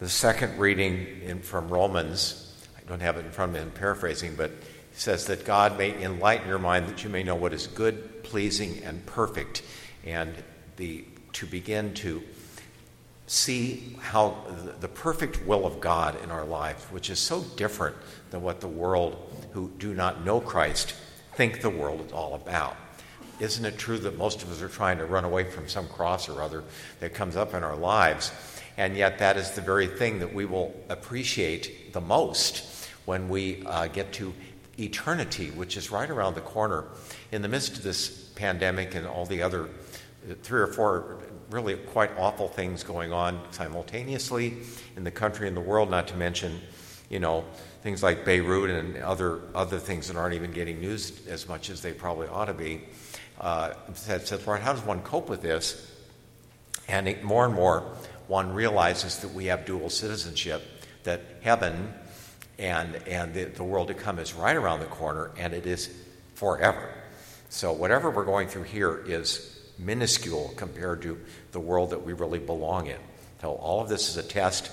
The second reading in, from Romans, I don't have it in front of me, I'm paraphrasing, but says that God may enlighten your mind that you may know what is good, pleasing, and perfect, and the, to begin to see how the perfect will of God in our life, which is so different than what the world who do not know Christ think the world is all about. Isn't it true that most of us are trying to run away from some cross or other that comes up in our lives? And yet, that is the very thing that we will appreciate the most when we uh, get to eternity, which is right around the corner. In the midst of this pandemic and all the other uh, three or four really quite awful things going on simultaneously in the country and the world, not to mention, you know, things like Beirut and other, other things that aren't even getting news as much as they probably ought to be. Uh, said, said, Lord, how does one cope with this? And it, more and more, one realizes that we have dual citizenship, that heaven and, and the, the world to come is right around the corner, and it is forever. So, whatever we're going through here is minuscule compared to the world that we really belong in. So, all of this is a test.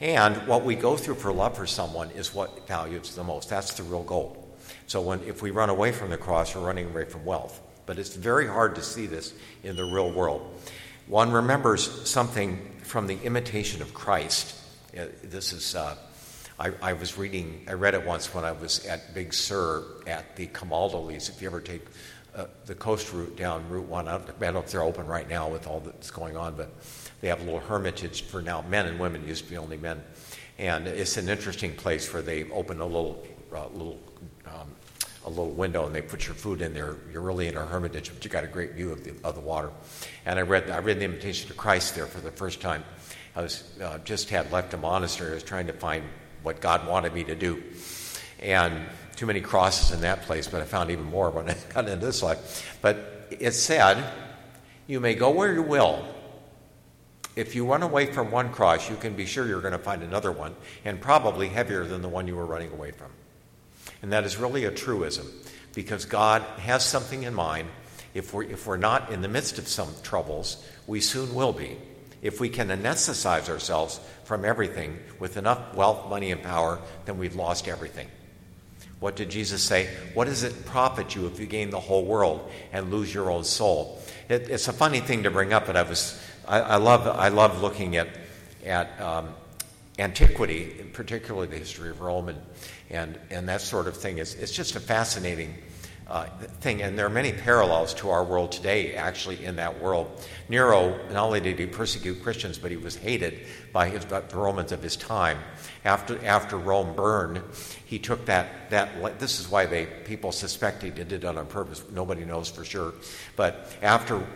And what we go through for love for someone is what values the most. That's the real goal. So, when, if we run away from the cross, we're running away from wealth. But it's very hard to see this in the real world. One remembers something from the imitation of Christ. Uh, this is, uh, I, I, was reading, I read it once when I was at Big Sur at the Camaldolese. If you ever take uh, the coast route down Route 1. I don't, I don't know if they're open right now with all that's going on, but they have a little hermitage for now. Men and women used to be only men. And it's an interesting place where they open a little, uh, little, um, a little window and they put your food in there. You're really in a hermitage, but you got a great view of the, of the water. And I read, I read the Imitation to Christ there for the first time. I was uh, just had left a monastery. I was trying to find what God wanted me to do. And too many crosses in that place, but I found even more when I got into this life. But it said, You may go where you will. If you run away from one cross, you can be sure you're going to find another one, and probably heavier than the one you were running away from. And that is really a truism, because God has something in mind. If we're, if we're not in the midst of some troubles, we soon will be. If we can anesthetize ourselves from everything with enough wealth, money, and power, then we've lost everything. What did Jesus say? What does it profit you if you gain the whole world and lose your own soul? It, it's a funny thing to bring up, but I was I, I love I love looking at at um, antiquity, particularly the history of Rome and and, and that sort of thing. is it's just a fascinating uh, thing, and there are many parallels to our world today, actually, in that world. Nero, not only did he persecute Christians, but he was hated by, his, by the Romans of his time. After, after Rome burned, he took that, that, this is why they, people suspect he did it on purpose. Nobody knows for sure. But after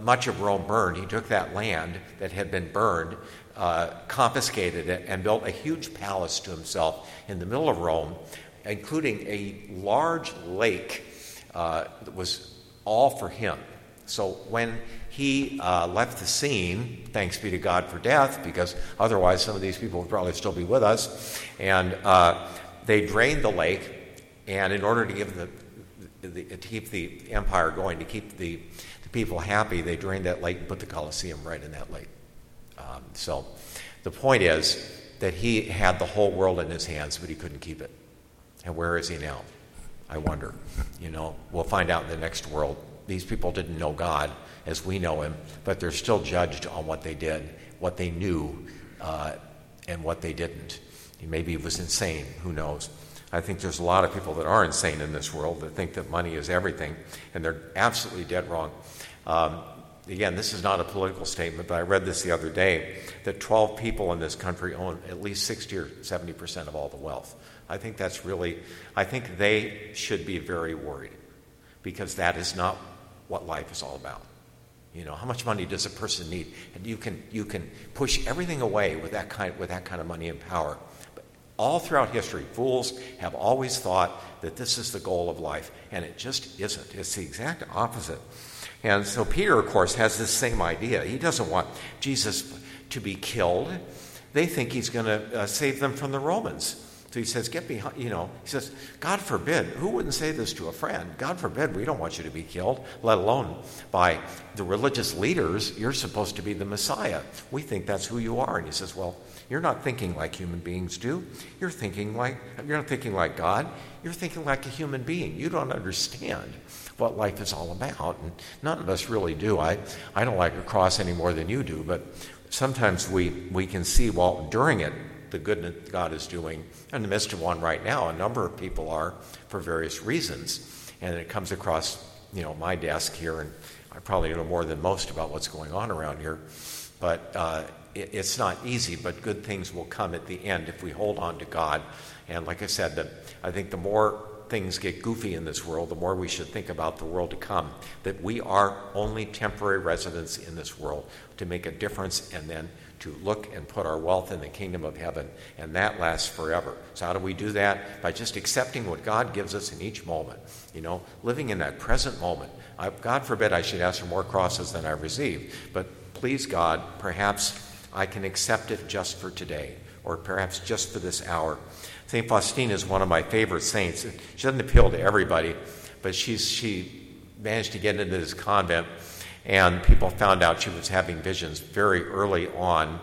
much of Rome burned, he took that land that had been burned, uh, confiscated it, and built a huge palace to himself in the middle of Rome including a large lake uh, that was all for him. So when he uh, left the scene, thanks be to God for death, because otherwise some of these people would probably still be with us, and uh, they drained the lake, and in order to give the, the, to keep the empire going, to keep the, the people happy, they drained that lake and put the Colosseum right in that lake. Um, so the point is that he had the whole world in his hands, but he couldn't keep it. And where is he now? I wonder. You know, we'll find out in the next world. These people didn't know God as we know him, but they're still judged on what they did, what they knew, uh, and what they didn't. Maybe he was insane. Who knows? I think there's a lot of people that are insane in this world that think that money is everything, and they're absolutely dead wrong. Um, again, this is not a political statement, but I read this the other day that 12 people in this country own at least 60 or 70 percent of all the wealth. I think that's really, I think they should be very worried because that is not what life is all about. You know, how much money does a person need? And you can, you can push everything away with that, kind, with that kind of money and power. But all throughout history, fools have always thought that this is the goal of life, and it just isn't. It's the exact opposite. And so Peter, of course, has this same idea. He doesn't want Jesus to be killed. They think he's going to uh, save them from the Romans. So he says, Get behind, you know, he says, God forbid, who wouldn't say this to a friend? God forbid, we don't want you to be killed, let alone by the religious leaders. You're supposed to be the Messiah. We think that's who you are. And he says, Well, you're not thinking like human beings do. You're thinking like you're not thinking like God. You're thinking like a human being. You don't understand what life is all about. And none of us really do. I, I don't like a cross any more than you do, but sometimes we, we can see while during it the good that God is doing. In the midst of one right now, a number of people are for various reasons. And it comes across, you know, my desk here, and I probably know more than most about what's going on around here. But uh, it's not easy, but good things will come at the end if we hold on to God. And like I said, the, I think the more things get goofy in this world, the more we should think about the world to come. That we are only temporary residents in this world to make a difference and then to look and put our wealth in the kingdom of heaven, and that lasts forever. So, how do we do that? By just accepting what God gives us in each moment, you know, living in that present moment. I, God forbid I should ask for more crosses than I've received, but please, God, perhaps I can accept it just for today, or perhaps just for this hour. St. Faustina is one of my favorite saints. She doesn't appeal to everybody, but she's, she managed to get into this convent and people found out she was having visions very early on.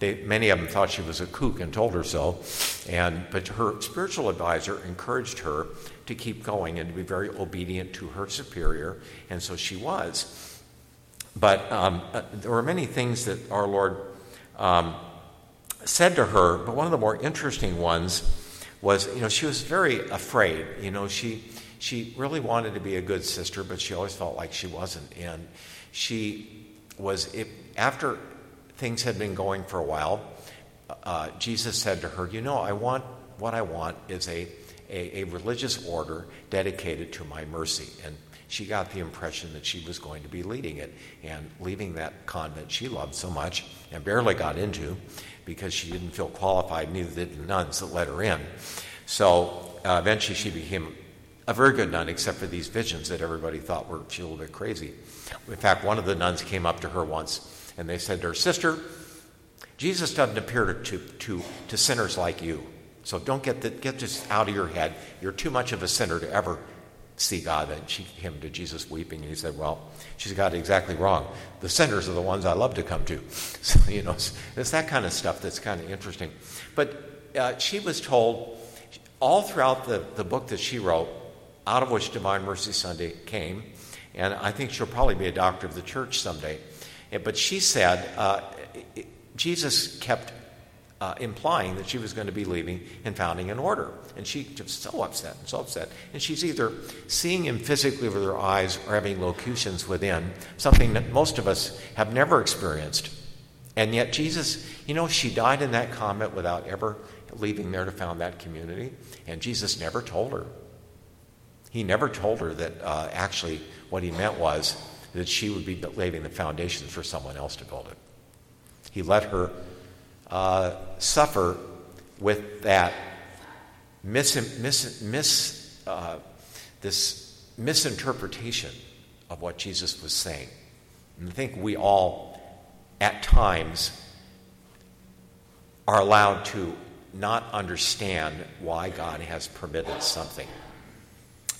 They, many of them thought she was a kook and told her so. And, but her spiritual advisor encouraged her to keep going and to be very obedient to her superior, and so she was. But um, uh, there were many things that our Lord um, said to her, but one of the more interesting ones was, you know, she was very afraid. You know, she, she really wanted to be a good sister, but she always felt like she wasn't. And she was, after things had been going for a while, uh, Jesus said to her, You know, I want, what I want is a, a, a religious order dedicated to my mercy. And she got the impression that she was going to be leading it and leaving that convent she loved so much and barely got into because she didn't feel qualified, neither did the nuns that let her in. So uh, eventually she became a very good nun, except for these visions that everybody thought were she a little bit crazy. In fact, one of the nuns came up to her once and they said to her, Sister, Jesus doesn't appear to, to, to, sinners like you. So don't get, the, get this out of your head. You're too much of a sinner to ever see God. And she came to Jesus weeping, and he said, Well, she's got it exactly wrong. The sinners are the ones I love to come to. So, you know, it's that kind of stuff that's kind of interesting. But uh, she was told all throughout the, the book that she wrote, out of which Divine Mercy Sunday came, and I think she'll probably be a doctor of the church someday. But she said uh, Jesus kept uh, implying that she was going to be leaving and founding an order. And she was so upset and so upset. And she's either seeing him physically with her eyes or having locutions within, something that most of us have never experienced. And yet, Jesus, you know, she died in that convent without ever leaving there to found that community. And Jesus never told her. He never told her that uh, actually what he meant was that she would be laying the foundations for someone else to build it. He let her uh, suffer with that mis, mis, mis uh, this misinterpretation of what Jesus was saying. And I think we all, at times, are allowed to not understand why God has permitted something.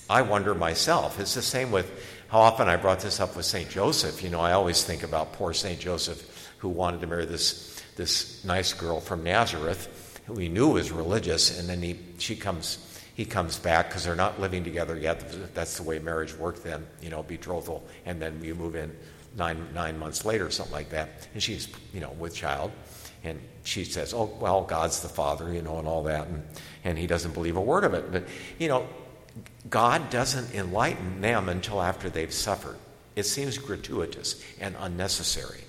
I wonder myself. It's the same with how often I brought this up with St. Joseph. You know, I always think about poor St. Joseph who wanted to marry this, this nice girl from Nazareth who he knew was religious, and then he, she comes, he comes back because they're not living together yet. That's the way marriage worked then, you know, betrothal, and then you move in nine, nine months later, something like that. And she's, you know, with child. And she says, Oh, well, God's the Father, you know, and all that. And, and he doesn't believe a word of it. But, you know, God doesn't enlighten them until after they've suffered. It seems gratuitous and unnecessary.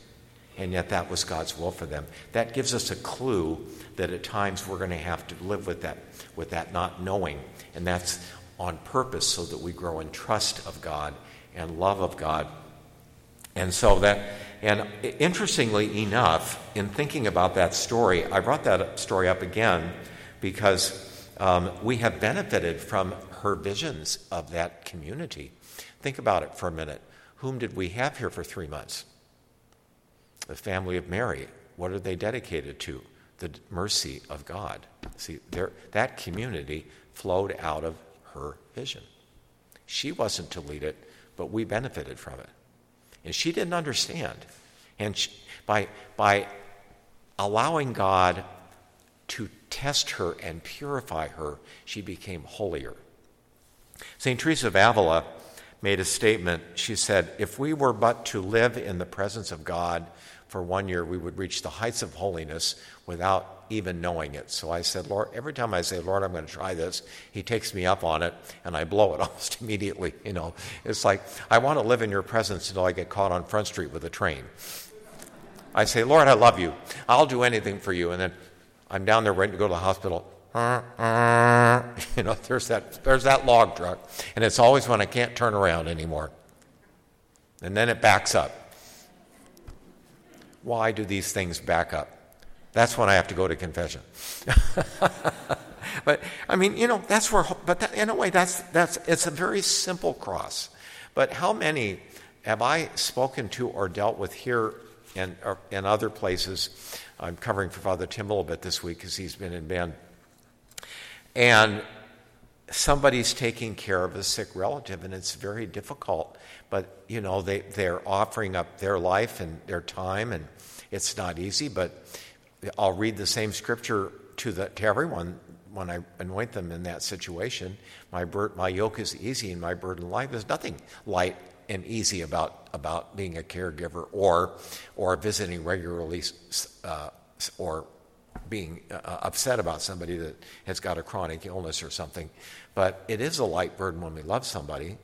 And yet, that was God's will for them. That gives us a clue that at times we're going to have to live with that, with that not knowing. And that's on purpose so that we grow in trust of God and love of God. And so that, and interestingly enough, in thinking about that story, I brought that story up again because um, we have benefited from her visions of that community. Think about it for a minute. Whom did we have here for three months? The family of Mary. What are they dedicated to? the mercy of God. See, there, that community flowed out of her vision. She wasn't to lead it, but we benefited from it. And she didn't understand. And she, by, by allowing God to test her and purify her, she became holier. St. Teresa of Avila made a statement. She said, If we were but to live in the presence of God for one year, we would reach the heights of holiness without even knowing it. So I said, Lord, every time I say, Lord, I'm going to try this, He takes me up on it and I blow it almost immediately. You know, it's like, I want to live in your presence until I get caught on Front Street with a train. I say, Lord, I love you. I'll do anything for you. And then I'm down there ready to go to the hospital. You know, there's that, there's that log truck. And it's always when I can't turn around anymore. And then it backs up. Why do these things back up? That's when I have to go to confession. but I mean, you know, that's where. But that, in a way, that's that's it's a very simple cross. But how many have I spoken to or dealt with here and in other places? I'm covering for Father Tim a little bit this week because he's been in Bend, and somebody's taking care of a sick relative, and it's very difficult. But you know, they they're offering up their life and their time, and it's not easy. But I'll read the same scripture to, the, to everyone when I anoint them in that situation. My, bur- my yoke is easy and my burden light. There's nothing light and easy about, about being a caregiver or, or visiting regularly uh, or being uh, upset about somebody that has got a chronic illness or something. But it is a light burden when we love somebody.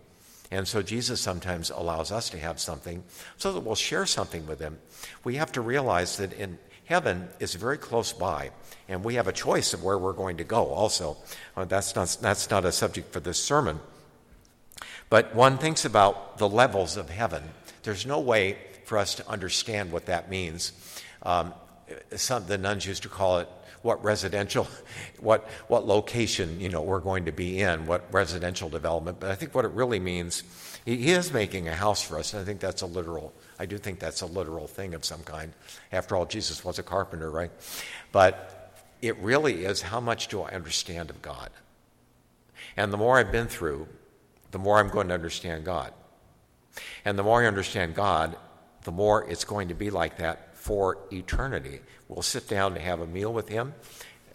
And so Jesus sometimes allows us to have something so that we'll share something with them. We have to realize that in Heaven is very close by, and we have a choice of where we're going to go also. Uh, that's, not, that's not a subject for this sermon. But one thinks about the levels of heaven. There's no way for us to understand what that means. Um, some, the nuns used to call it what residential, what, what location, you know, we're going to be in, what residential development. But I think what it really means, he is making a house for us, and I think that's a literal I do think that's a literal thing of some kind. After all, Jesus was a carpenter, right? But it really is how much do I understand of God? And the more I've been through, the more I'm going to understand God. And the more I understand God, the more it's going to be like that for eternity. We'll sit down to have a meal with Him.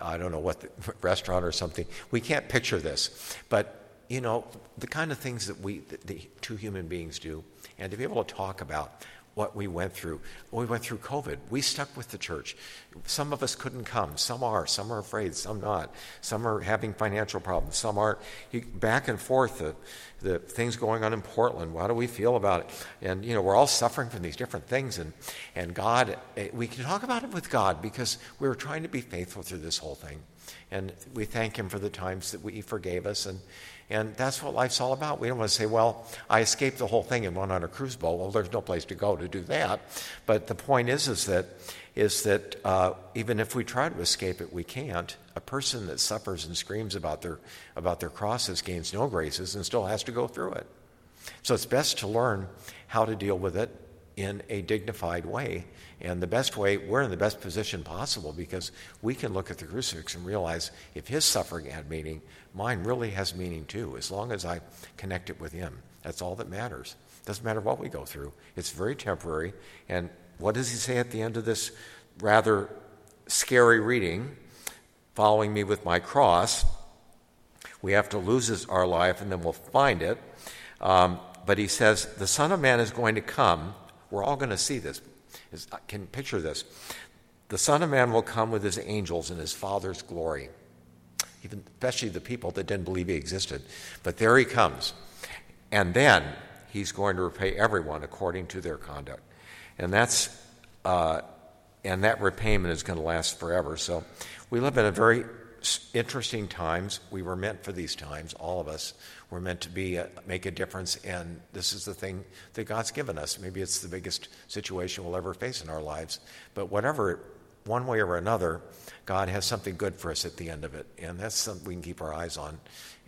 I don't know what the, restaurant or something. We can't picture this, but you know the kind of things that we, the, the two human beings do, and to be able to talk about what we went through. We went through COVID. We stuck with the church. Some of us couldn't come. Some are. Some are afraid. Some not. Some are having financial problems. Some aren't. back and forth, the, the things going on in Portland. How do we feel about it? And, you know, we're all suffering from these different things. And, and God, eh, we can talk about it with God because we were trying to be faithful through this whole thing. And we thank Him for the times that we, He forgave us. And, and that's what life's all about. We don't want to say, well, I escaped the whole thing and went on a cruise boat. Well, there's no place to go to do that. But the point is, is that, is that uh, even if we try to escape it, we can't. A person that suffers and screams about their, about their crosses gains no graces and still has to go through it. So it's best to learn how to deal with it in a dignified way. And the best way, we're in the best position possible because we can look at the crucifix and realize if his suffering had meaning, mine really has meaning too, as long as I connect it with him. That's all that matters. Doesn't matter what we go through, it's very temporary. And what does he say at the end of this rather scary reading? Following me with my cross. We have to lose our life and then we'll find it. Um, but he says, The Son of Man is going to come we're all going to see this. I can picture this. The Son of Man will come with his angels in his Father's glory, even especially the people that didn't believe he existed. But there he comes. And then he's going to repay everyone according to their conduct. And that's uh, and that repayment is going to last forever. So we live in a very interesting times. We were meant for these times, all of us. We're meant to be a, make a difference, and this is the thing that God's given us. Maybe it's the biggest situation we'll ever face in our lives, but whatever, one way or another, God has something good for us at the end of it, and that's something we can keep our eyes on,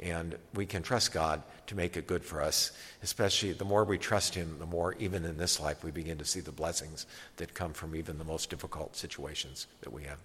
and we can trust God to make it good for us. Especially the more we trust Him, the more, even in this life, we begin to see the blessings that come from even the most difficult situations that we have.